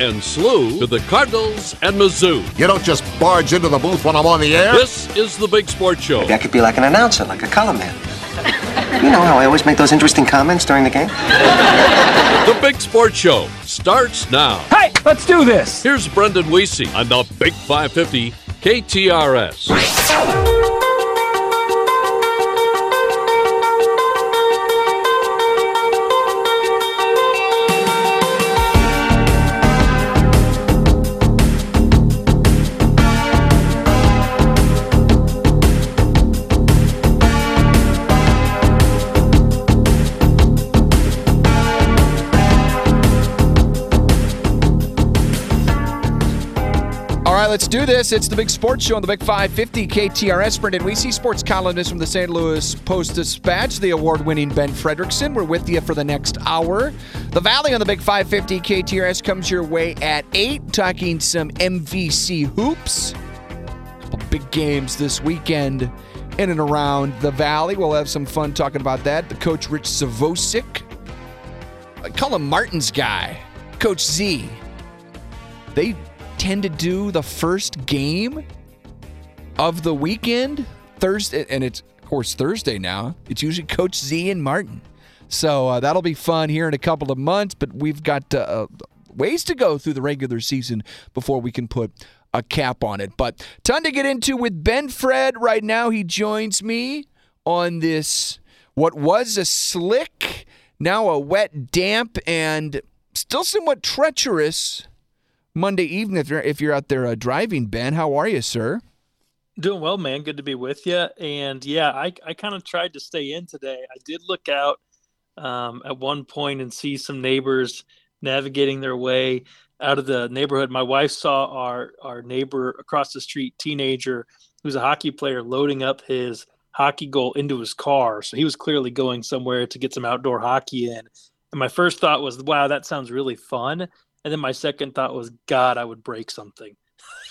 and slew to the Cardinals and Mizzou. You don't just barge into the booth when I'm on the air. This is the Big Sports Show. Maybe I could be like an announcer, like a color man. You know how I always make those interesting comments during the game? The Big Sports Show starts now. Hey, let's do this. Here's Brendan Weesey on the Big 550 KTRS. Let's do this. It's the Big Sports Show on the Big 550 KTRS. Brendan Weesey, sports columnist from the St. Louis Post Dispatch, the award-winning Ben Frederickson. We're with you for the next hour. The Valley on the Big 550 KTRS comes your way at 8, talking some MVC hoops. Big games this weekend in and around the Valley. We'll have some fun talking about that. The coach Rich Zvosec. I call him Martin's guy. Coach Z. They tend to do the first game of the weekend Thursday, and it's of course Thursday now. It's usually Coach Z and Martin, so uh, that'll be fun here in a couple of months. But we've got uh, ways to go through the regular season before we can put a cap on it. But ton to get into with Ben Fred right now. He joins me on this what was a slick, now a wet, damp, and still somewhat treacherous Monday evening if you're if you're out there uh, driving. Ben, how are you, sir? Doing well, man. Good to be with you. And yeah, I, I kind of tried to stay in today. I did look out um, at one point and see some neighbors navigating their way out of the neighborhood. My wife saw our our neighbor across the street, teenager who's a hockey player, loading up his hockey goal into his car. So he was clearly going somewhere to get some outdoor hockey in. And my first thought was, wow, that sounds really fun. And then my second thought was, God, I would break something.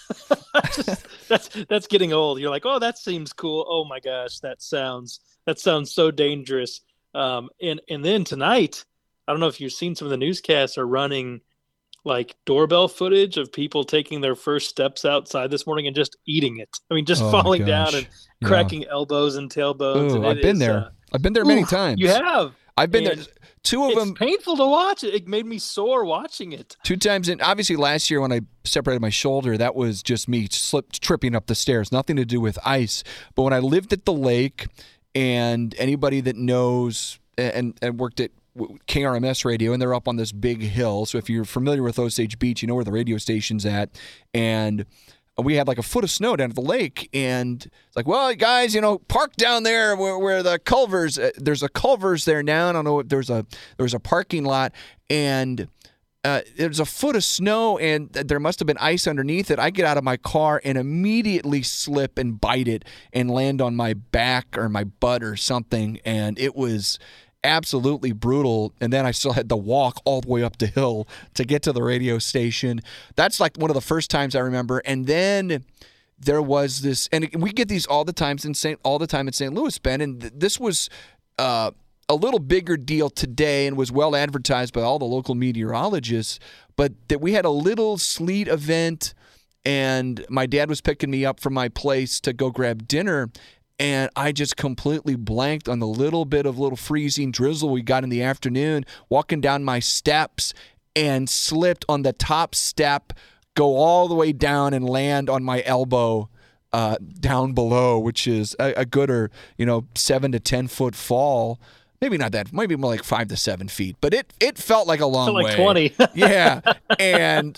Just, that's that's getting old. You're like, oh, that seems cool. Oh my gosh, that sounds that sounds so dangerous. Um, and and then tonight, I don't know if you've seen some of the newscasts are running like doorbell footage of people taking their first steps outside this morning and just eating it. I mean, just Oh, falling down and Yeah. cracking elbows and tailbones. Ooh, and I've been is, there. uh, I've been there many ooh, times. You have. I've been there. Two of them. It's painful to watch. It made me sore watching it. two times. And obviously, last year when I separated my shoulder, that was just me slipped tripping up the stairs. Nothing to do with ice. But when I lived at the lake, and anybody that knows and and worked at KRMS radio, and they're up on this big hill. So if you're familiar with Osage Beach, you know where the radio station's at, and we had like a foot of snow down at the lake, and it's like, well, guys, you know, park down there where, where the Culvers. Uh, there's a Culvers there now. I don't know. If there's a there's a parking lot, and uh, there's a foot of snow, and there must have been ice underneath it. I get out of my car and immediately slip and bite it and land on my back or my butt or something, and it was absolutely brutal. And then I still had to walk all the way up the hill to get to the radio station. That's like one of the first times I remember. And then there was this, and we get these all the times in St. all the time in St. Louis, Ben. And th- this was uh, a little bigger deal today, and was well advertised by all the local meteorologists. But that we had a little sleet event, and my dad was picking me up from my place to go grab dinner. And I just completely blanked on the little bit of little freezing drizzle we got in the afternoon, walking down my steps and slipped on the top step, go all the way down and land on my elbow uh, down below, which is a, a gooder, you know, seven to 10 foot fall. Maybe not that, maybe more like five to seven feet, but it, it felt like a long Felt like way. 20. yeah. And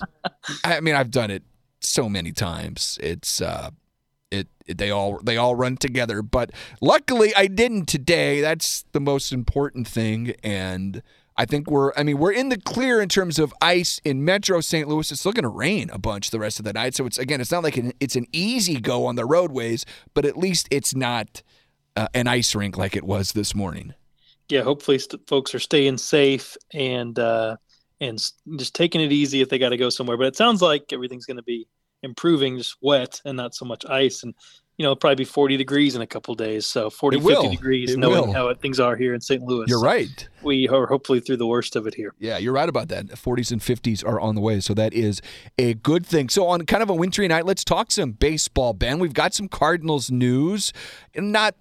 I mean, I've done it so many times. It's, uh, they all they all run together. But luckily i didn't today. That's the most important thing. And i think we're i mean we're in the clear in terms of ice in metro st louis. It's still going to rain a bunch the rest of the night. So it's again it's not like an, it's an easy go on the roadways but at least it's not uh, an ice rink like it was this morning. Yeah, hopefully st- folks are staying safe and uh, and just taking it easy if they got to go somewhere. But it sounds like everything's going to be improving, just wet and not so much ice. And you know, probably be 40 degrees in a couple days. So 40, 50 degrees, It knowing will. how things are here in St. Louis. You're right. We are hopefully through the worst of it here. Yeah, you're right about that. 40s and 50s are on the way, so that is a good thing. So on kind of a wintry night, let's talk some baseball, Ben. We've got some Cardinals news. Not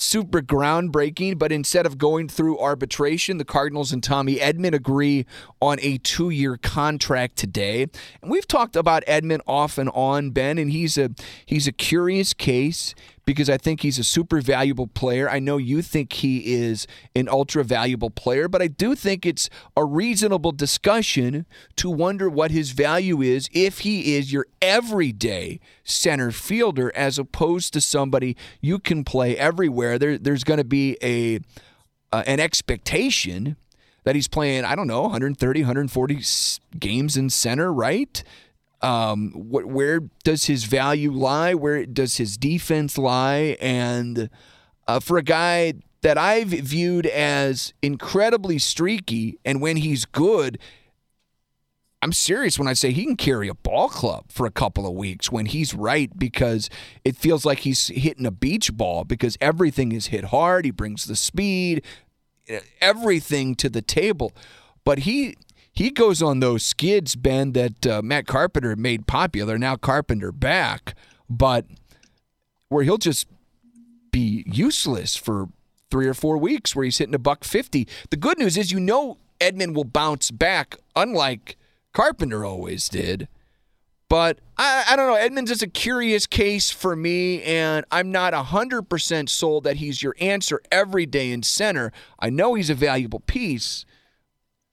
super groundbreaking, but instead of going through arbitration, the Cardinals and Tommy Edman agree on a two-year contract today. And we've talked about Edman off and on, Ben, and he's a he's a curious case because I think he's a super valuable player. I know you think he is an ultra valuable player, but I do think it's a reasonable discussion to wonder what his value is if he is your everyday center fielder as opposed to somebody you can play everywhere. There, there's going to be a uh, an expectation that he's playing, I don't know, 130, 140 games in center, right? Um, where does his value lie? Where does his defense lie? And uh, for a guy that I've viewed as incredibly streaky, and when he's good, I'm serious when I say he can carry a ball club for a couple of weeks when he's right because it feels like he's hitting a beach ball because everything is hit hard. He brings the speed, everything to the table. But he he goes on those skids, Ben, that uh, Matt Carpenter made popular. Now Carpenter back, but where he'll just be useless for three or four weeks, where he's hitting a buck fifty. The good news is, you know, Edman will bounce back, unlike Carpenter always did. But I, I don't know. Edman's is a curious case for me, and I'm not 100% sold that he's your answer every day in center. I know he's a valuable piece,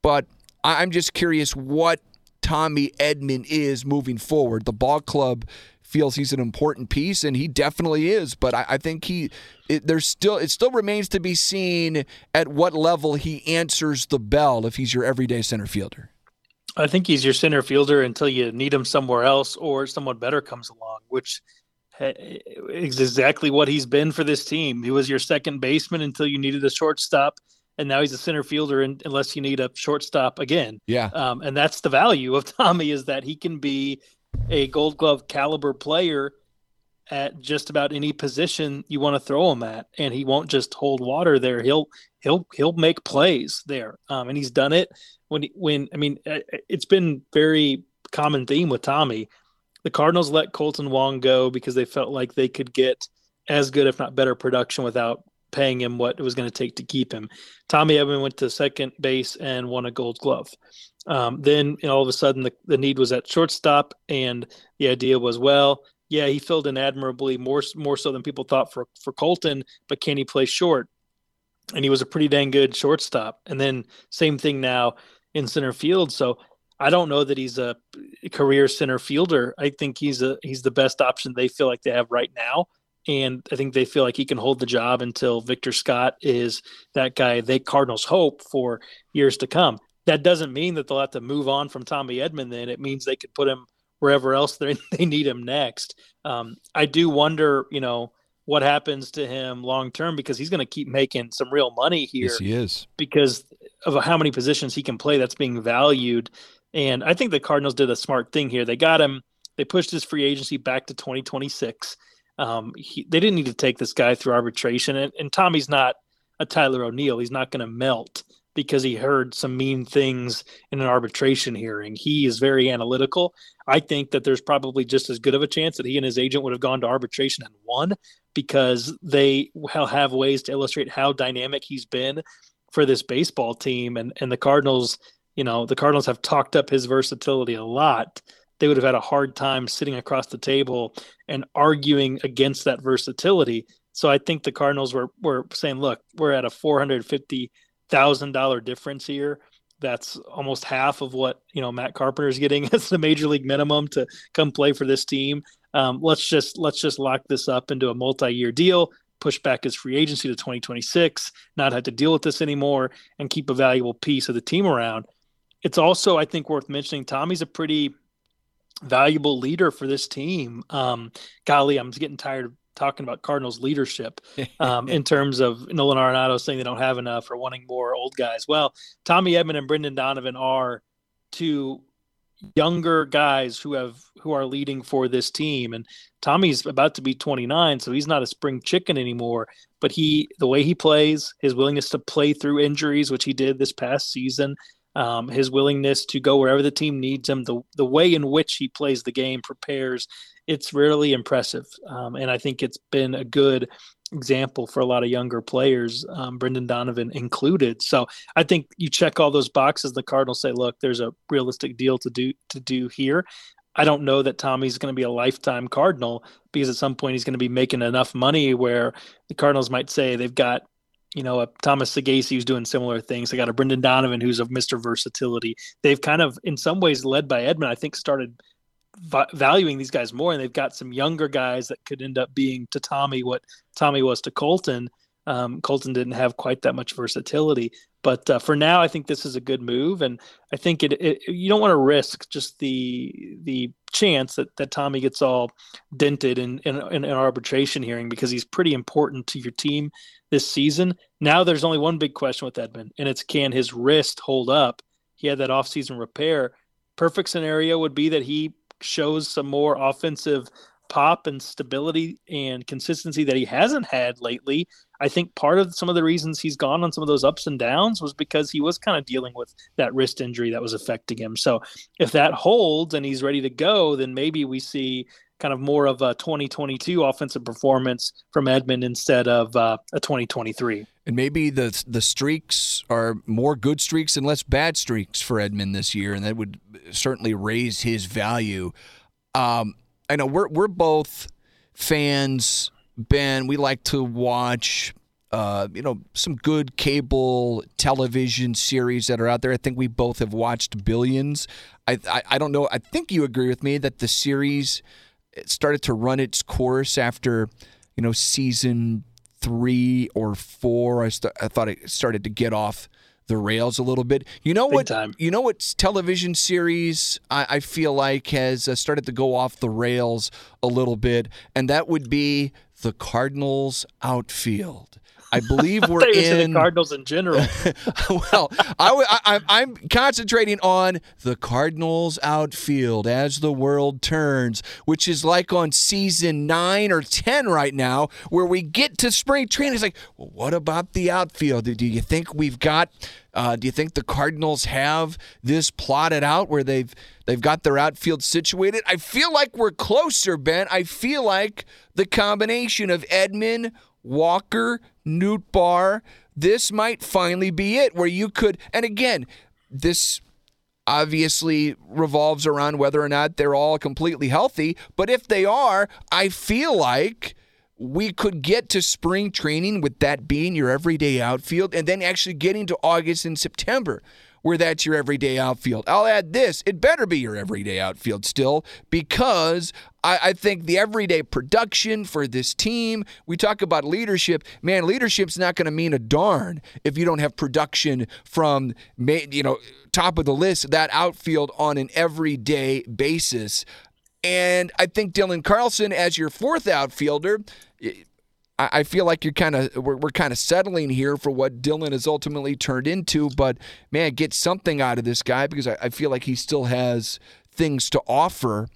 but I'm just curious what Tommy Edman is moving forward. The ball club feels he's an important piece, and he definitely is. But I, I think he it, there's still it still remains to be seen at what level he answers the bell if he's your everyday center fielder. I think he's your center fielder until you need him somewhere else or someone better comes along, which eh, is exactly what he's been for this team. He was your second baseman until you needed a shortstop, and now he's a center fielder in, unless you need a shortstop again. Yeah. Um, and that's the value of Tommy is that he can be a Gold Glove caliber player at just about any position you want to throw him at, and he won't just hold water there. He'll he'll he'll make plays there, um, and he's done it when he, when I mean uh, it's been very common theme with Tommy. The Cardinals let Kolten Wong go because they felt like they could get as good, if not better, production without paying him what it was going to take to keep him. Tommy Edman went to second base and won a Gold Glove. Um, then you know, all of a sudden the, the need was at shortstop, and the idea was, well, yeah, he filled in admirably, more more so than people thought for for Kolten, but can he play short? And he was a pretty dang good shortstop. And then same thing now in center field. So I don't know that he's a career center fielder. I think he's a he's the best option they feel like they have right now. And I think they feel like he can hold the job until Victor Scott is that guy they Cardinals hope for years to come. That doesn't mean that they'll have to move on from Tommy Edman. Then it means they could put him wherever else they they need him next. Um, I do wonder, you know, what happens to him long term because he's going to keep making some real money here Yes, he is. because of how many positions he can play that's being valued. And I think the Cardinals did a smart thing here. They got him. They pushed his free agency back to 2026. Um, he, they didn't need to take this guy through arbitration. And, and Tommy's not a Tyler O'Neill. He's not going to melt because he heard some mean things in an arbitration hearing. He is very analytical. I think that there's probably just as good of a chance that he and his agent would have gone to arbitration and won because they will have ways to illustrate how dynamic he's been for this baseball team. And and the Cardinals, you know, the Cardinals have talked up his versatility a lot. They would have had a hard time sitting across the table and arguing against that versatility. So I think the Cardinals were were saying, look, we're at a four hundred fifty thousand dollar difference here. That's almost half of what you know Matt Carpenter's getting as the major league minimum to come play for this team. Um, let's just let's just lock this up into a multi-year deal, push back his free agency to 2026, not have to deal with this anymore, and keep a valuable piece of the team around. It's also, I think, worth mentioning. Tommy's a pretty valuable leader for this team. Um, golly, I'm getting tired of talking about Cardinals leadership um, in terms of Nolan Arenado saying they don't have enough or wanting more old guys. Well, Tommy Edman and Brendan Donovan are two younger guys who have who are leading for this team and Tommy's about to be 29 so he's not a spring chicken anymore but he the way he plays his willingness to play through injuries which he did this past season um, his willingness to go wherever the team needs him the the way in which he plays the game prepares it's really impressive um, and I think it's been a good example for a lot of younger players, um, Brendan Donovan included. So I think you check all those boxes. The Cardinals say, look, there's a realistic deal to do to do here. I don't know that Tommy's going to be a lifetime Cardinal because at some point he's going to be making enough money where the Cardinals might say they've got, you know, a Thomas Saggese who's doing similar things. They got a Brendan Donovan who's of Mr. Versatility. They've kind of, in some ways, led by Edman, I think started valuing these guys more, and they've got some younger guys that could end up being to Tommy what Tommy was to Kolten. Um, Kolten didn't have quite that much versatility, but uh, for now, I think this is a good move, and I think it, it you don't want to risk just the the chance that, that Tommy gets all dented in, in, in an arbitration hearing because he's pretty important to your team this season. Now there's only one big question with Edman, and it's can his wrist hold up? He had that offseason repair. Perfect scenario would be that he shows some more offensive pop and stability and consistency that he hasn't had lately. I think part of some of the reasons he's gone on some of those ups and downs was because he was kind of dealing with that wrist injury that was affecting him. So if that holds and he's ready to go, then maybe we see kind of more of a 2022 offensive performance from Edman instead of uh, a 2023. And maybe the the streaks are more good streaks and less bad streaks for Edman this year, and that would certainly raise his value. Um, I know we're we're both fans, Ben. We like to watch, uh, you know, some good cable television series that are out there. I think we both have watched billions. I I, I don't know. I think you agree with me that the series started to run its course after, you know, season three or four. I, st- I thought it started to get off the rails a little bit. You know Big what? Time. You know what television series I, I feel like has uh, started to go off the rails a little bit, and that would be the Cardinals outfield. I believe we're in the Cardinals in general. well, I, am concentrating on the Cardinals outfield as the world turns, which is like on season nine or ten right now, where we get to spring training. It's like, well, what about the outfield? Do you think we've got? Uh, do you think the Cardinals have this plotted out where they've they've got their outfield situated? I feel like we're closer, Ben. I feel like the combination of Edman, Walker, Nootbaar, this might finally be it where you could, and again, this obviously revolves around whether or not they're all completely healthy. But if they are, I feel like we could get to spring training with that being your everyday outfield and then actually getting to August and September where that's your everyday outfield. I'll add this it better be your everyday outfield still because I, I, think the everyday production for this team, we talk about leadership. Man, leadership's not going to mean a darn if you don't have production from, you know, top of the list, that outfield on an everyday basis. And I think Dylan Carlson, as your fourth outfielder, I, feel like you're kind of we're, we're kind of settling here for what Dylan has ultimately turned into. But man, get something out of this guy because I, I feel like he still has things to offer.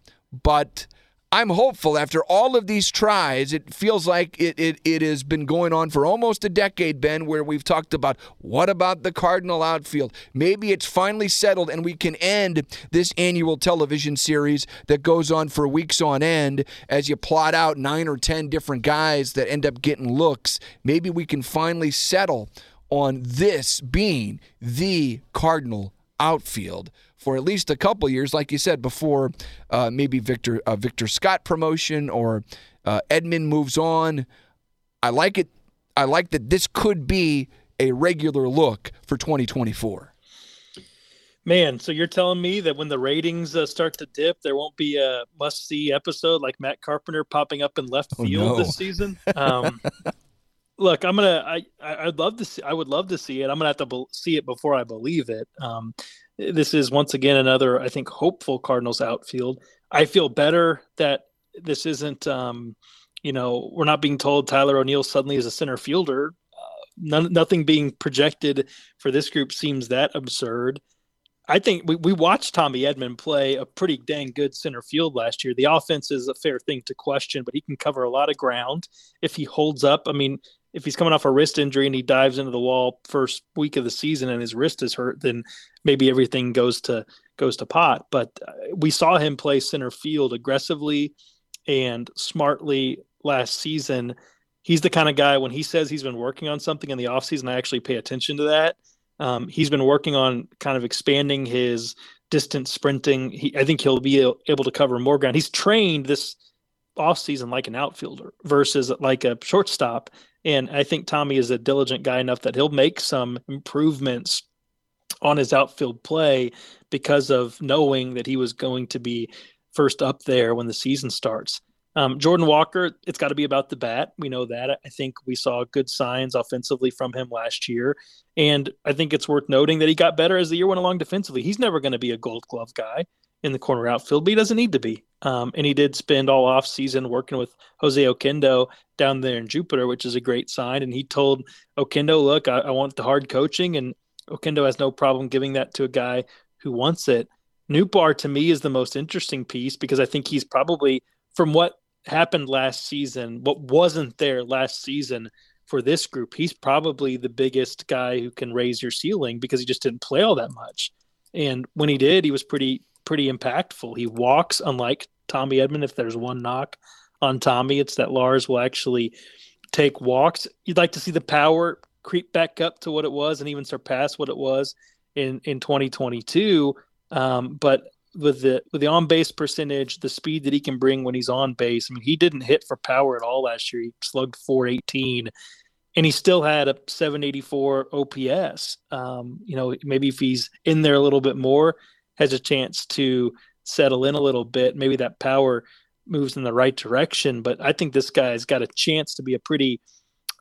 But I'm hopeful after all of these tries. It feels like it, it, it has been going on for almost a decade, Ben, where we've talked about what about the Cardinal outfield? Maybe it's finally settled and we can end this annual television series that goes on for weeks on end as you plot out nine or 10 different guys that end up getting looks. Maybe we can finally settle on this being the Cardinal outfield for at least a couple years, like you said before, uh, maybe Victor uh, Victor Scott promotion or uh, Edman moves on. I like it. I like that this could be a regular look for 2024. Man, so you're telling me that when the ratings uh, start to dip, there won't be a must-see episode like Matt Carpenter popping up in left oh, field oh, no. this season? Um, look, I'm gonna. I I'd love to see. I would love to see it. I'm gonna have to be, see it before I believe it. Um, this is once again another, I think, hopeful Cardinals outfield. I feel better that this isn't, um, you know, we're not being told Tyler O'Neill suddenly is a center fielder. Uh, none, nothing being projected for this group seems that absurd. I think we, we watched Tommy Edman play a pretty dang good center field last year. The offense is a fair thing to question, but he can cover a lot of ground if he holds up. I mean, if he's coming off a wrist injury and he dives into the wall first week of the season and his wrist is hurt, then maybe everything goes to goes to pot. But uh, we saw him play center field aggressively and smartly last season. He's the kind of guy when he says he's been working on something in the offseason, I actually pay attention to that. Um, he's been working on kind of expanding his distance sprinting. He, I think he'll be able to cover more ground. He's trained this offseason like an outfielder versus like a shortstop. And I think Tommy is a diligent guy enough that he'll make some improvements on his outfield play because of knowing that he was going to be first up there when the season starts. Um, Jordan Walker, it's got to be about the bat. We know that. I think we saw good signs offensively from him last year. And I think it's worth noting that he got better as the year went along defensively. He's never going to be a gold glove guy in the corner outfield, but he doesn't need to be. Um, and he did spend all off season working with Jose Oquendo down there in Jupiter, which is a great sign. And he told Oquendo, look, I, I want the hard coaching. And Oquendo has no problem giving that to a guy who wants it. Nootbaar to me is the most interesting piece because I think he's probably from what happened last season, what wasn't there last season for this group, he's probably the biggest guy who can raise your ceiling because he just didn't play all that much. And when he did, he was pretty pretty impactful. He walks unlike Tommy Edman. If there's one knock on Tommy, it's that Lars will actually take walks. You'd like to see the power creep back up to what it was and even surpass what it was in in 2022. Um, but with the with the on base percentage, the speed that he can bring when he's on base. I mean, he didn't hit for power at all last year. He slugged 418, and he still had a 784 OPS. Um, you know, maybe if he's in there a little bit more, has a chance to settle in a little bit. Maybe that power moves in the right direction. But I think this guy's got a chance to be a pretty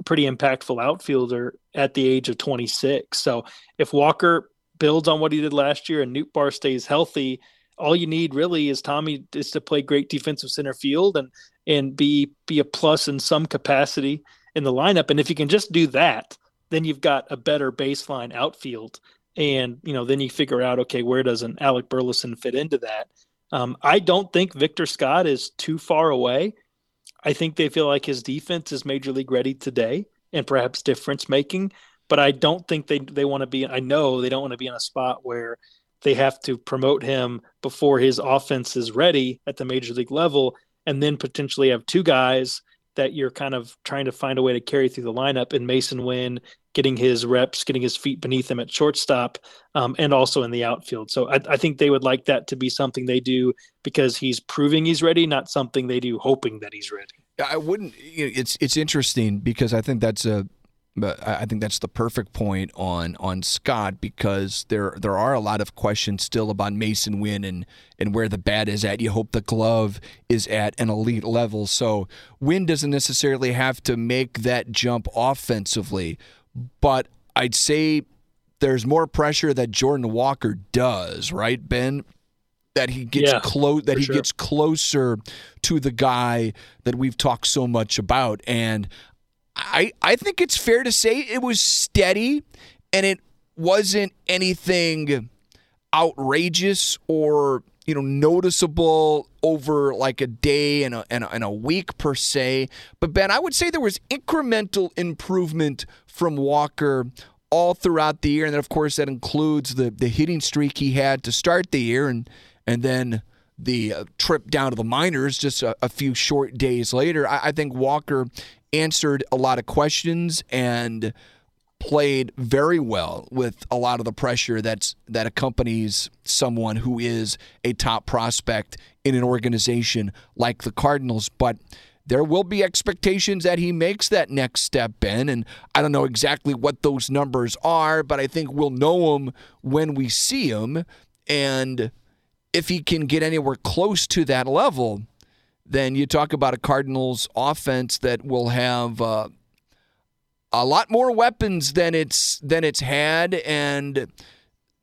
pretty impactful outfielder at the age of 26. So if Walker builds on what he did last year and Nootbaar stays healthy, all you need really is Tommy is to play great defensive center field and and be be a plus in some capacity in the lineup. And if you can just do that, then you've got a better baseline outfield. And you know, then you figure out okay, where does an Alec Burleson fit into that? Um, I don't think Victor Scott is too far away. I think they feel like his defense is major league ready today and perhaps difference making. But I don't think they they want to be. I know they don't want to be in a spot where they have to promote him before his offense is ready at the major league level, and then potentially have two guys that you're kind of trying to find a way to carry through the lineup in Masyn Winn, getting his reps, getting his feet beneath him at shortstop, um, and also in the outfield. So I, I, think they would like that to be something they do because he's proving he's ready, not something they do hoping that he's ready. I wouldn't. It's it's interesting because I think that's a I think that's the perfect point on on Scott because there there are a lot of questions still about Masyn Winn and and where the bat is at. You hope the glove is at an elite level. So Winn doesn't necessarily have to make that jump offensively, but I'd say there's more pressure that Jordan Walker does, right, Ben? That he gets yeah, close that he sure. gets closer to the guy that we've talked so much about. And I, I think it's fair to say it was steady and it wasn't anything outrageous or you know noticeable over like a day and a, and a, and a week per se. But ben i would say there was incremental improvement from walker all throughout the year. And then of course that includes the the hitting streak he had to start the year and and then the uh, trip down to the minors just a, a few short days later. I, I think walker answered a lot of questions and played very well with a lot of the pressure that's that accompanies someone who is a top prospect in an organization like the Cardinals. But there will be expectations that he makes that next step in. And I don't know exactly what those numbers are but I think we'll know them when we see them and if he can get anywhere close to that level then you talk about a Cardinals offense that will have uh, a lot more weapons than it's than it's had, and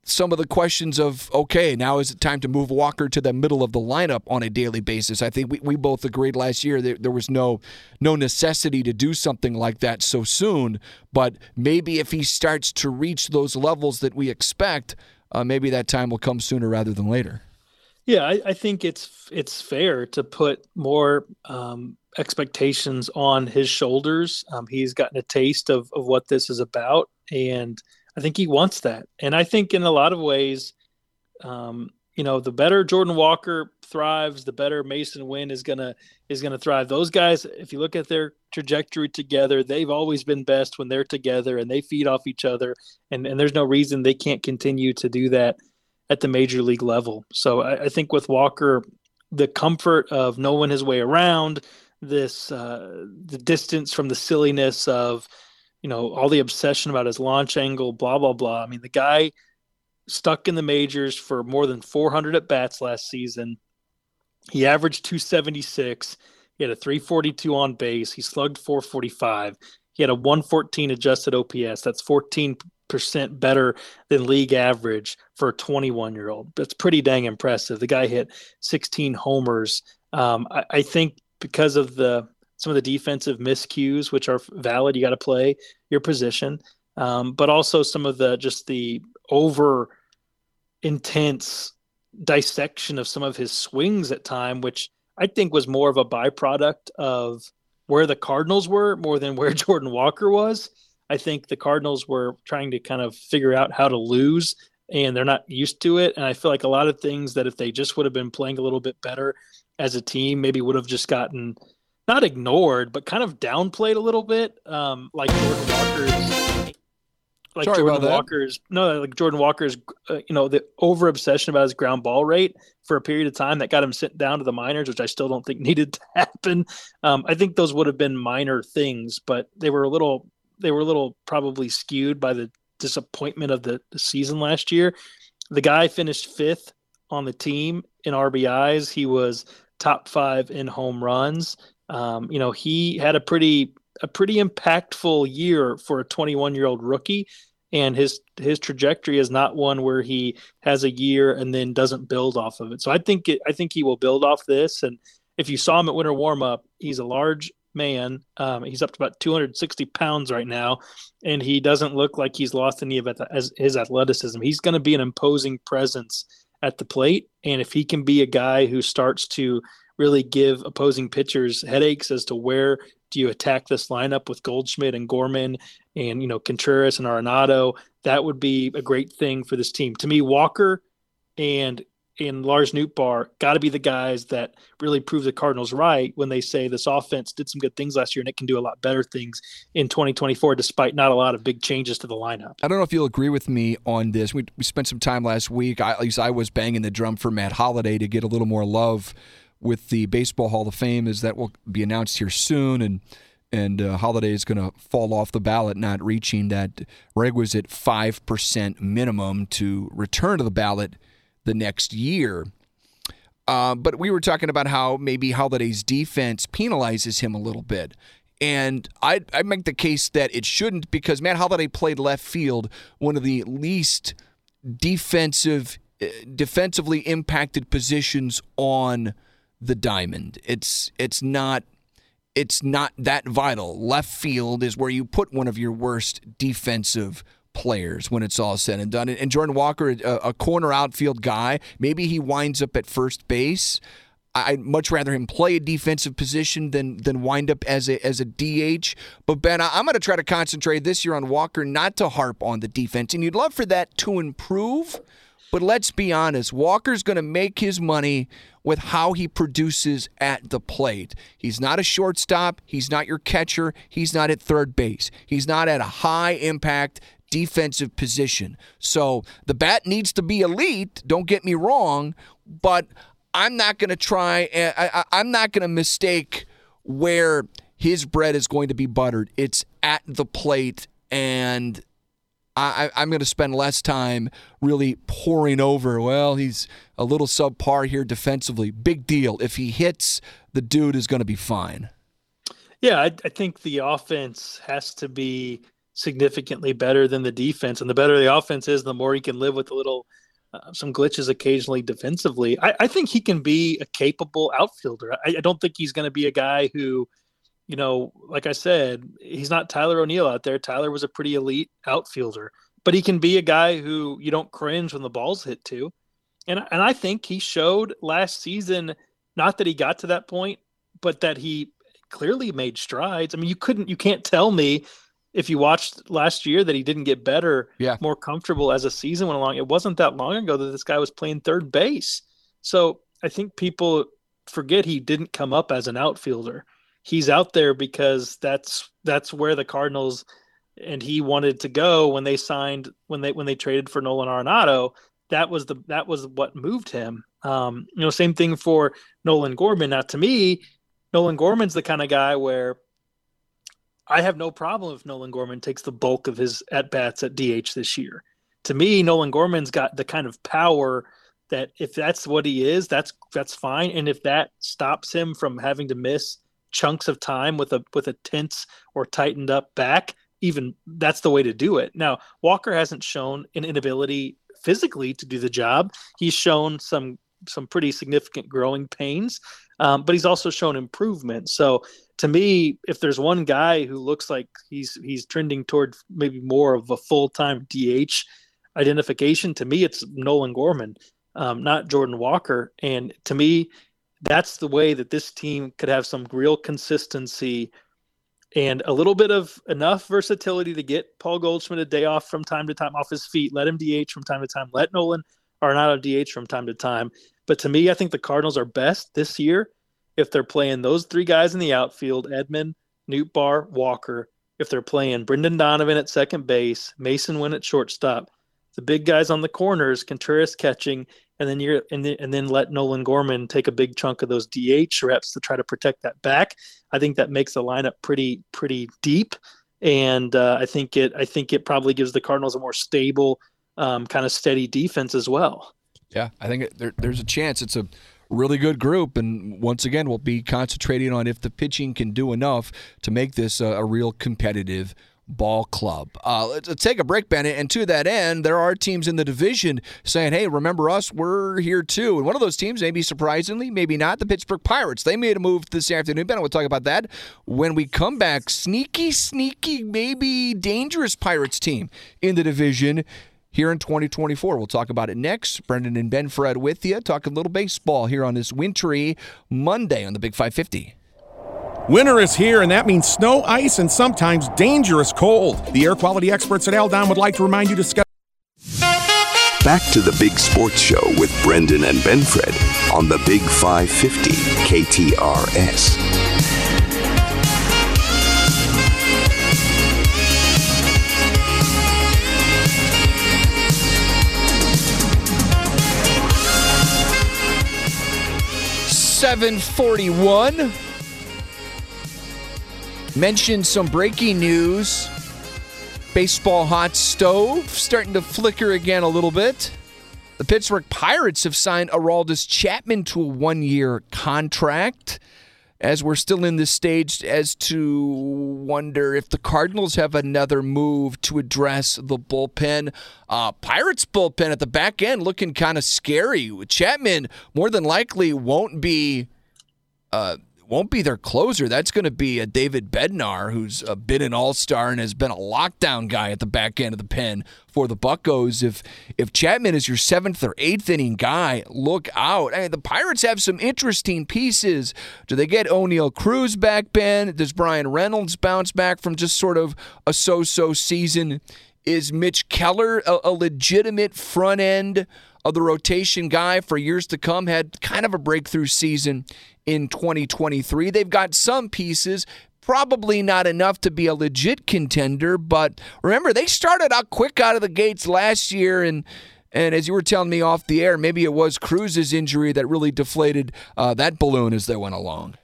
some of the questions of okay, now is it time to move Walker to the middle of the lineup on a daily basis? I think we, we both agreed last year that there was no no necessity to do something like that so soon, but maybe if he starts to reach those levels that we expect, uh, maybe that time will come sooner rather than later. Yeah, I, I think it's it's fair to put more um, expectations on his shoulders. Um, he's gotten a taste of of what this is about, and I think he wants that. And I think in a lot of ways, um, you know, the better Jordan Walker thrives, the better Masyn Winn is gonna is gonna thrive. Those guys, if you look at their trajectory together, they've always been best when they're together and they feed off each other. And and there's no reason they can't continue to do that at the major league level. So I, I think with Walker, the comfort of knowing his way around, this uh, the distance from the silliness of you know all the obsession about his launch angle, blah blah blah. I mean, the guy stuck in the majors for more than 400 at bats last season. He averaged 276. He had a 342 on base. He slugged 445. He had a 114 adjusted OPS. That's 14% better than league average for a 21 year old. That's pretty dang impressive. The guy hit 16 homers. Um, I, I think because of the some of the defensive miscues, which are valid, you got to play your position. Um, but also some of the just the over intense dissection of some of his swings at time, which I think was more of a byproduct of where the Cardinals were more than where Jordan Walker was. I think the Cardinals were trying to kind of figure out how to lose and they're not used to it. And I feel like a lot of things that if they just would have been playing a little bit better as a team, maybe would have just gotten not ignored, but kind of downplayed a little bit. Um, like Jordan Walker's like Sorry Jordan Walker's no, like Jordan Walker's, uh, you know, the over obsession about his ground ball rate for a period of time that got him sent down to the minors, which I still don't think needed to happen. Um, I think those would have been minor things, but they were a little, they were a little probably skewed by the disappointment of the, the season last year. The guy finished fifth on the team in RBIs. He was top five in home runs. Um, you know, he had a pretty a pretty impactful year for a 21 year old rookie and his his trajectory is not one where he has a year and then doesn't build off of it. So I think it, I think he will build off this. And if you saw him at winter warm up, he's a large man. Um, he's up to about 260 pounds right now, and he doesn't look like he's lost any of his athleticism. He's going to be an imposing presence at the plate, and if he can be a guy who starts to really give opposing pitchers headaches as to where do you attack this lineup with Goldschmidt and Gorman and you know Contreras and Arenado? That would be a great thing for this team. To me, Walker and and Lars Nootbaar got to be the guys that really prove the Cardinals right when they say this offense did some good things last year and it can do a lot better things in 2024 despite not a lot of big changes to the lineup. I don't know if you'll agree with me on this. We, we spent some time last week, I, at least I was banging the drum for Matt Holliday to get a little more love with the Baseball Hall of Fame is that will be announced here soon, and and uh, Holliday is going to fall off the ballot, not reaching that requisite five percent minimum to return to the ballot the next year. Uh, but we were talking about how maybe Holliday's defense penalizes him a little bit. And I I make the case that it shouldn't because Matt Holliday played left field, one of the least defensive uh, defensively impacted positions on the diamond. It's it's not it's not that vital. Left field is where you put one of your worst defensive players when it's all said and done. And Jordan Walker, a, a corner outfield guy, maybe he winds up at first base. I'd much rather him play a defensive position than than wind up as a as a DH. But Ben, I'm going to try to concentrate this year on Walker, not to harp on the defense, and you'd love for that to improve. But let's be honest, Walker's going to make his money with how he produces at the plate. He's not a shortstop, he's not your catcher, he's not at third base. He's not at a high impact defensive position. So the bat needs to be elite, don't get me wrong, but I'm not going to try eh, I, am not going to mistake where his bread is going to be buttered. It's at the plate and I, am going to spend less time really pouring over. Well, he's a little subpar here defensively. Big deal. If he hits, the dude is going to be fine. Yeah, I, I think the offense has to be significantly better than the defense, and the better the offense is, the more he can live with a little uh, some glitches occasionally defensively. I, I, think he can be a capable outfielder. I, I don't think he's going to be a guy who you know, like I said, he's not Tyler O'Neill out there. Tyler was a pretty elite outfielder, but he can be a guy who you don't cringe when the ball's hit to. And and I think he showed last season not that he got to that point, but that he clearly made strides. I mean, you couldn't you can't tell me if you watched last year that he didn't get better, yeah. more comfortable as a season went along. It wasn't that long ago that this guy was playing third base. So I think people forget he didn't come up as an outfielder. He's out there because that's that's where the Cardinals and he wanted to go when they signed when they when they traded for Nolan Arenado. That was the that was what moved him. Um, you know, same thing for Nolan Gorman. Now, to me, Nolan Gorman's the kind of guy where I have no problem if Nolan Gorman takes the bulk of his at bats at DH this year. To me, Nolan Gorman's got the kind of power that if that's what he is, that's that's fine. And if that stops him from having to miss chunks of time with a with a tense or tightened up back, even that's the way to do it. Now, Walker hasn't shown an inability physically to do the job. He's shown some some pretty significant growing pains, um, but he's also shown improvement. So to me, if there's one guy who looks like he's he's trending toward maybe more of a full time DH identification, to me it's Nolan Gorman, um, not Jordan Walker. And to me, that's the way that this team could have some real consistency and a little bit of enough versatility to get Paul Goldschmidt a day off from time to time off his feet, let him DH from time to time, let Nolan Arenado DH from time to time. But to me, I think the Cardinals are best this year if they're playing those three guys in the outfield, Edman, Newt Nootbaar, Walker. If they're playing Brendan Donovan at second base, Masyn Winn at shortstop, the big guys on the corners, Contreras catching, and then you're and then, and then let Nolan Gorman take a big chunk of those DH reps to try to protect that back. I think that makes the lineup pretty pretty deep, and uh, I think it I think it probably gives the Cardinals a more stable, um, kind of steady defense as well. Yeah, I think there, there's a chance. It's a really good group, and once again, we'll be concentrating on if the pitching can do enough to make this a, a real competitive ball club. Uh, let's, let's, take a break, Bennett. And to that end, there are teams in the division saying, hey, remember us? We're here too. And one of those teams, maybe surprisingly, maybe not, the Pittsburgh Pirates. They made a move this afternoon. Bennett, we'll talk about that when we come back. Sneaky, sneaky, maybe dangerous Pirates team in the division here in 2024. We'll talk about it next. Brendan and Ben Fred with you, talking a little baseball here on this wintry Monday on the Big 550. Winter is here, and that means snow, ice, and sometimes dangerous cold. The air quality experts at Aldon would like to remind you to schedule. Back to the Big Sports Show with Brendan and Benfred on the Big 550 KTRS. 741. Mentioned some breaking news. Baseball hot stove starting to flicker again a little bit. The Pittsburgh Pirates have signed Aroldis Chapman to a one year contract as we're still in this stage as to wonder if the Cardinals have another move to address the bullpen. Uh, Pirates bullpen at the back end looking kind of scary. Chapman more than likely won't be. Uh, won't be their closer. That's going to be a David Bednar, who's uh, been an All Star and has been a lockdown guy at the back end of the pen for the Buckos. If if Chapman is your seventh or eighth inning guy, look out. I mean, the Pirates have some interesting pieces. Do they get Oneil Cruz back, Ben? Does Bryan Reynolds bounce back from just sort of a so-so season? Is Mitch Keller a, a legitimate front end? Of the rotation guy for years to come had kind of a breakthrough season in 2023. They've got some pieces, probably not enough to be a legit contender, but remember they started out quick out of the gates last year and and as you were telling me off the air, maybe it was Cruz's injury that really deflated uh, that balloon as they went along.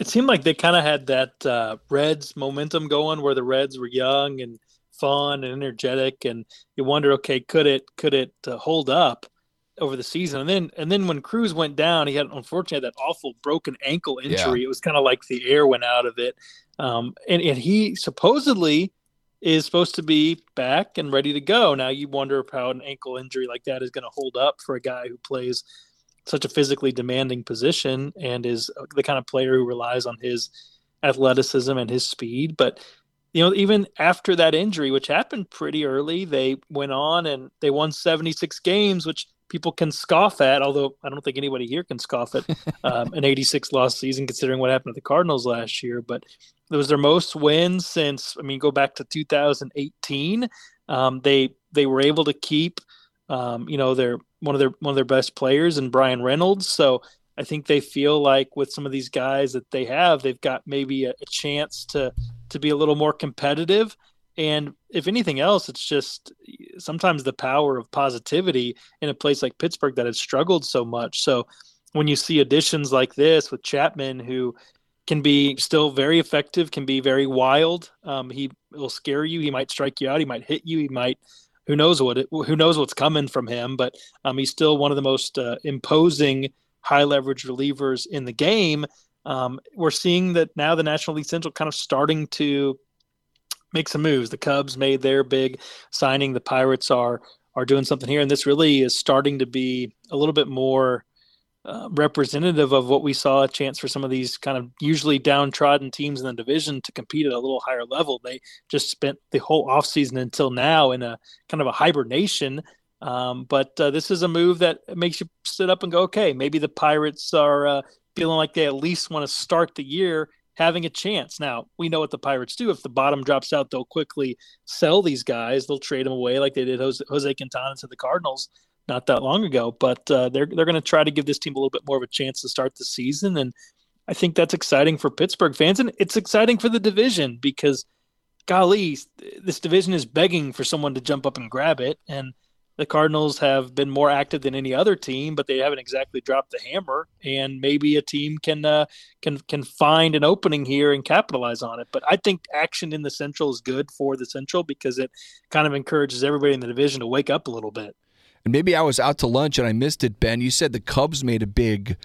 It seemed like they kind of had that uh, Reds momentum going, where the Reds were young and fun and energetic, and you wonder, okay, could it could it uh, hold up? Over the season. And then and then when Cruz went down, he had unfortunately had that awful broken ankle injury. Yeah. It was kind of like the air went out of it. Um, and, and he supposedly is supposed to be back and ready to go. Now you wonder how an ankle injury like that is going to hold up for a guy who plays such a physically demanding position and is the kind of player who relies on his athleticism and his speed. But you know, even after that injury, which happened pretty early, they went on and they won 76 games, which people can scoff at, although I don't think anybody here can scoff at um, an 86 loss season considering what happened to the Cardinals last year. But it was their most wins since, I mean, go back to 2018. Um, they they were able to keep, um, you know, their one of their one of their best players and Bryan Reynolds. So I think they feel like with some of these guys that they have, they've got maybe a, a chance to to be a little more competitive. And if anything else, it's just sometimes the power of positivity in a place like Pittsburgh that has struggled so much. So when you see additions like this with Chapman, who can be still very effective, can be very wild. Um, he will scare you. He might strike you out. He might hit you. He might, who knows what it, who knows what's coming from him. But um, he's still one of the most uh, imposing high leverage relievers in the game. Um, we're seeing that now the National League Central kind of starting to make some moves. The Cubs made their big signing. The Pirates are are doing something here, and this really is starting to be a little bit more uh, representative of what we saw a chance for some of these kind of usually downtrodden teams in the division to compete at a little higher level. They just spent the whole offseason until now in a kind of a hibernation um, but uh, this is a move that makes you sit up and go, okay, maybe the Pirates are uh, feeling like they at least want to start the year having a chance. Now, we know what the Pirates do. If the bottom drops out, they'll quickly sell these guys. They'll trade them away like they did Jose, Jose Quintana to the Cardinals not that long ago. But uh, they're, they're going to try to give this team a little bit more of a chance to start the season. And I think that's exciting for Pittsburgh fans. And it's exciting for the division because, golly, this division is begging for someone to jump up and grab it. And the Cardinals have been more active than any other team, but they haven't exactly dropped the hammer. And maybe a team can uh, can can find an opening here and capitalize on it. But I think action in the Central is good for the Central because it kind of encourages everybody in the division to wake up a little bit. And maybe I was out to lunch and I missed it, Ben. You said the Cubs made a big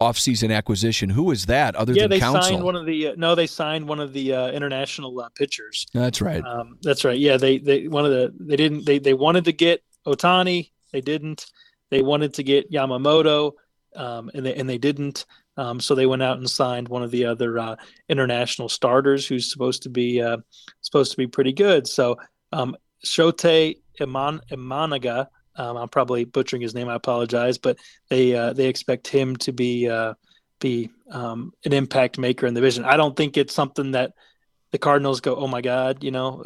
offseason acquisition. Who is that other yeah, than they Counsell? signed one of the uh, no, they signed one of the uh, international uh, pitchers. That's right. Um, that's right. Yeah, they they one of the they didn't they they wanted to get Ohtani. They didn't. They wanted to get Yamamoto, um, and they and they didn't. Um, so they went out and signed one of the other uh, international starters, who's supposed to be uh, supposed to be pretty good. So um, Shohei Iman, Imanaga, um, I'm probably butchering his name. I apologize, but they uh, they expect him to be uh, be um, an impact maker in the division. I don't think it's something that the Cardinals go, oh my God, you know,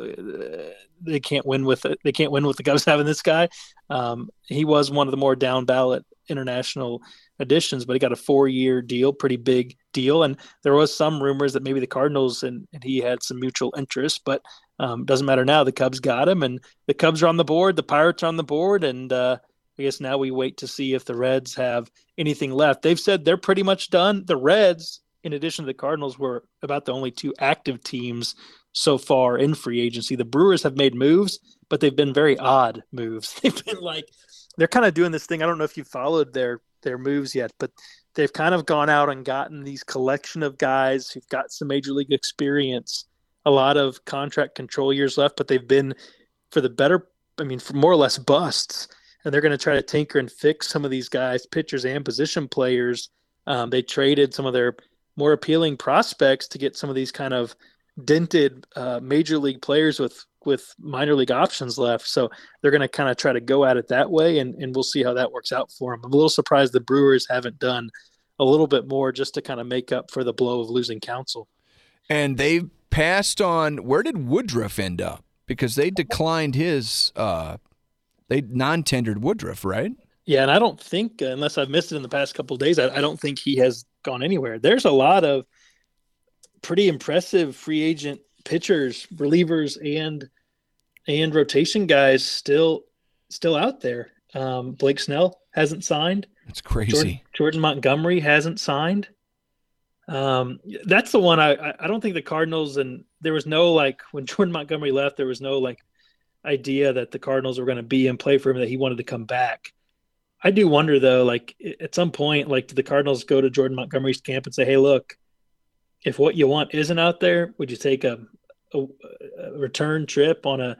they can't win with it. They can't win with the Cubs having this guy. Um, he was one of the more down ballot international additions, but he got a four year deal, pretty big deal. And there was some rumors that maybe the Cardinals and, and he had some mutual interest, but um, doesn't matter now. The Cubs got him, and the Cubs are on the board. The Pirates are on the board, and uh, I guess now we wait to see if the Reds have anything left. They've said they're pretty much done. The Reds in addition to the Cardinals, were about the only two active teams so far in free agency. The Brewers have made moves, but they've been very odd moves. They've been like they're kind of doing this thing. I don't know if you followed their their moves yet, but they've kind of gone out and gotten these collection of guys who've got some major league experience, a lot of contract control years left, but they've been for the better I mean, for more or less busts. And they're going to try to tinker and fix some of these guys, pitchers and position players. Um, they traded some of their more appealing prospects to get some of these kind of dented uh, major league players with with minor league options left. So they're going to kind of try to go at it that way, and, and we'll see how that works out for them. I'm a little surprised the Brewers haven't done a little bit more just to kind of make up for the blow of losing Counsell. And they passed on. Where did Woodruff end up? Because they declined his. Uh, they non-tendered Woodruff, right? Yeah, and I don't think, unless I've missed it in the past couple days, I, I, don't think he has gone anywhere. There's a lot of pretty impressive free agent pitchers, relievers, and and rotation guys still still out there. Um, Blake Snell hasn't signed. That's crazy. Jordan, Jordan Montgomery hasn't signed. Um, that's the one I, I don't think the Cardinals and there was no like when Jordan Montgomery left, there was no like idea that the Cardinals were going to be and play for him that he wanted to come back. I do wonder though, like at some point, like do the Cardinals go to Jordan Montgomery's camp and say, "Hey, look, if what you want isn't out there, would you take a, a, a return trip on a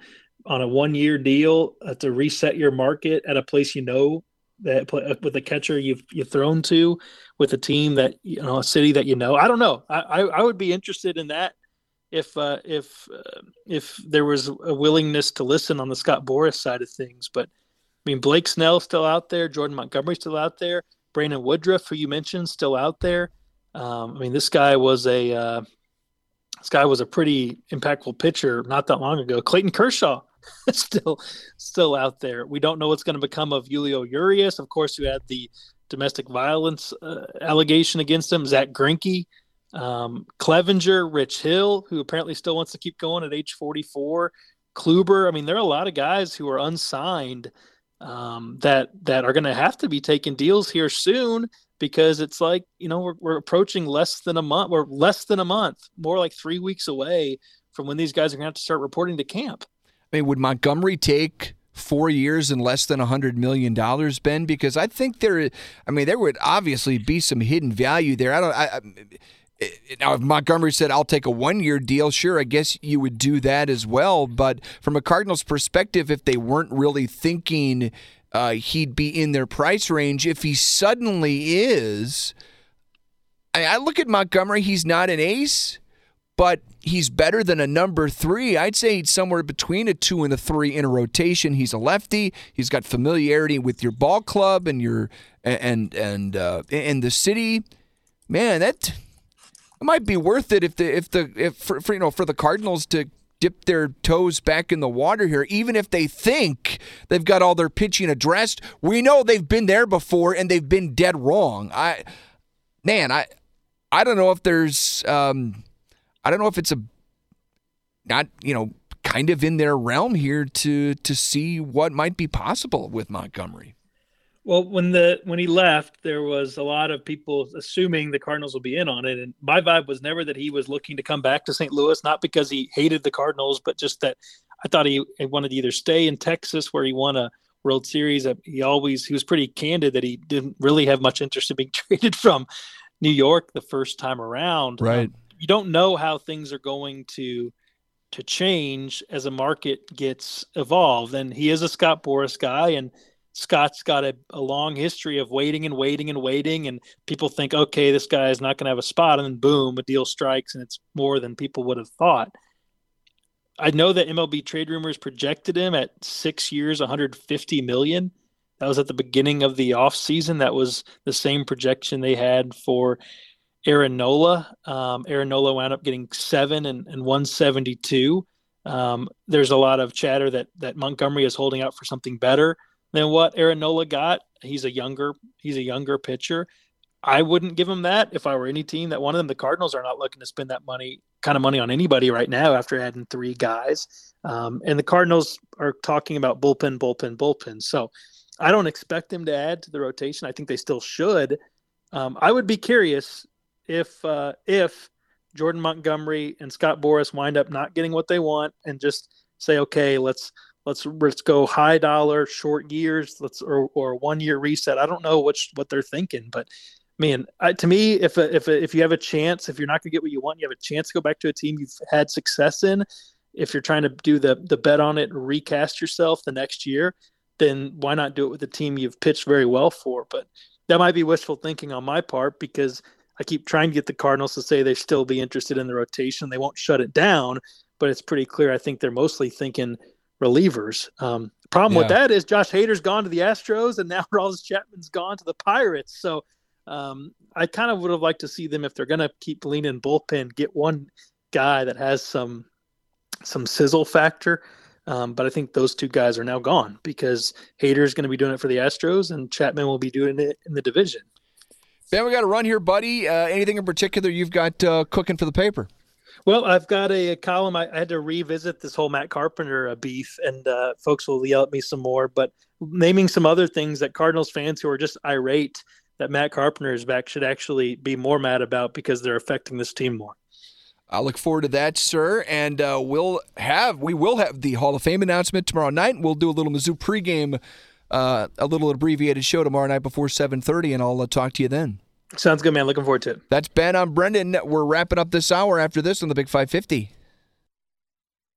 on a one year deal uh, to reset your market at a place you know that uh, with a catcher you've you've thrown to, with a team that you know a city that you know? I don't know. I I, I would be interested in that if uh, if uh, if there was a willingness to listen on the Scott Boras side of things. But I mean, Blake Snell still out there, Jordan Montgomery still out there, Brandon Woodruff, who you mentioned, still out there. Um, I mean, this guy was a uh, this guy was a pretty impactful pitcher not that long ago. Clayton Kershaw still still out there. We don't know what's going to become of Julio Urias. Of course, you had the domestic violence uh, allegation against him. Zack Greinke, um, Clevinger, Rich Hill, who apparently still wants to keep going at age 44. Kluber. I mean, there are a lot of guys who are unsigned um, that that are going to have to be taking deals here soon because it's like you know we're, we're approaching less than a month. We're less than a month, more like three weeks away from when these guys are going to have to start reporting to camp. I mean, would Montgomery take four years and less than a hundred million dollars, Ben? Because I think there, I mean, there would obviously be some hidden value there. I don't. I, I, now, if Montgomery said, I'll take a one year deal, sure, I guess you would do that as well. But from a Cardinals perspective, if they weren't really thinking uh, he'd be in their price range, if he suddenly is, I, I look at Montgomery, he's not an ace, but he's better than a number three. I'd say he's somewhere between a two and a three in a rotation. He's a lefty. He's got familiarity with your ball club and your and and uh, and the city. Man, that it might be worth it if the if the if for, for, you know for the Cardinals to dip their toes back in the water here, even if they think they've got all their pitching addressed. We know they've been there before and they've been dead wrong. I man, I I don't know if there's um I don't know if it's a not you know kind of in their realm here to to see what might be possible with Montgomery. Well, when the when he left, there was a lot of people assuming the Cardinals will be in on it, and my vibe was never that he was looking to come back to St. Louis, not because he hated the Cardinals, but just that I thought he, he wanted to either stay in Texas where he won a World Series. He always he was pretty candid that he didn't really have much interest in being traded from New York the first time around. Right. Um, you don't know how things are going to to change as a market gets evolved, and he is a Scott Boras guy, and Scott's got a, a, long history of waiting and waiting and waiting, and people think, okay, this guy is not going to have a spot, and then boom, a deal strikes, and it's more than people would have thought. I know that MLB trade rumors projected him at six years, 150 million. That was at the beginning of the offseason. That was the same projection they had for Aaron Nola. Um, Aaron Nola wound up getting seven and, and 172. Um, there's a lot of chatter that that Montgomery is holding out for something better than what Aaron Nola got. He's a younger he's a younger pitcher. I wouldn't give him that if I were any team that one of them. The Cardinals are not looking to spend that money kind of money on anybody right now after adding three guys. Um, and the Cardinals are talking about bullpen, bullpen, bullpen. So I don't expect them to add to the rotation. I think they still should. Um, I would be curious if uh, if Jordan Montgomery and Scott Boras wind up not getting what they want and just say, okay, let's let's let's go high dollar short years let's or, or one year reset. I don't know which what they're thinking but man I, to me if a, if a, if you have a chance if you're not going to get what you want you have a chance to go back to a team you've had success in. If you're trying to do the the bet on it and recast yourself the next year then why not do it with a team you've pitched very well for? But that might be wishful thinking on my part because i keep trying to get the cardinals to say they still be interested in the rotation. They won't shut it down but it's pretty clear i think they're mostly thinking relievers. Um, problem yeah. with that is Josh Hader's gone to the Astros, and now Ross Chapman's gone to the Pirates. So um, I kind of would have liked to see them if they're going to keep leaning bullpen, get one guy that has some some sizzle factor. Um, but I think those two guys are now gone because Hader's going to be doing it for the Astros, and Chapman will be doing it in the division. Ben, we got to run here, buddy. Uh, anything in particular you've got uh, cooking for the paper? Well, I've got a, a column. I, I, had to revisit this whole Matt Carpenter uh, beef, and uh, folks will yell at me some more. But naming some other things that Cardinals fans who are just irate that Matt Carpenter is back should actually be more mad about because they're affecting this team more. I look forward to that, sir. And uh, we'll have we will have the Hall of Fame announcement tomorrow night. We'll do a little Mizzou pregame, uh, a little abbreviated show tomorrow night before seven thirty, and I'll uh, talk to you then. Sounds good, man. Looking forward to it. That's Ben. I'm Brendan. We're wrapping up this hour after this on the Big 550.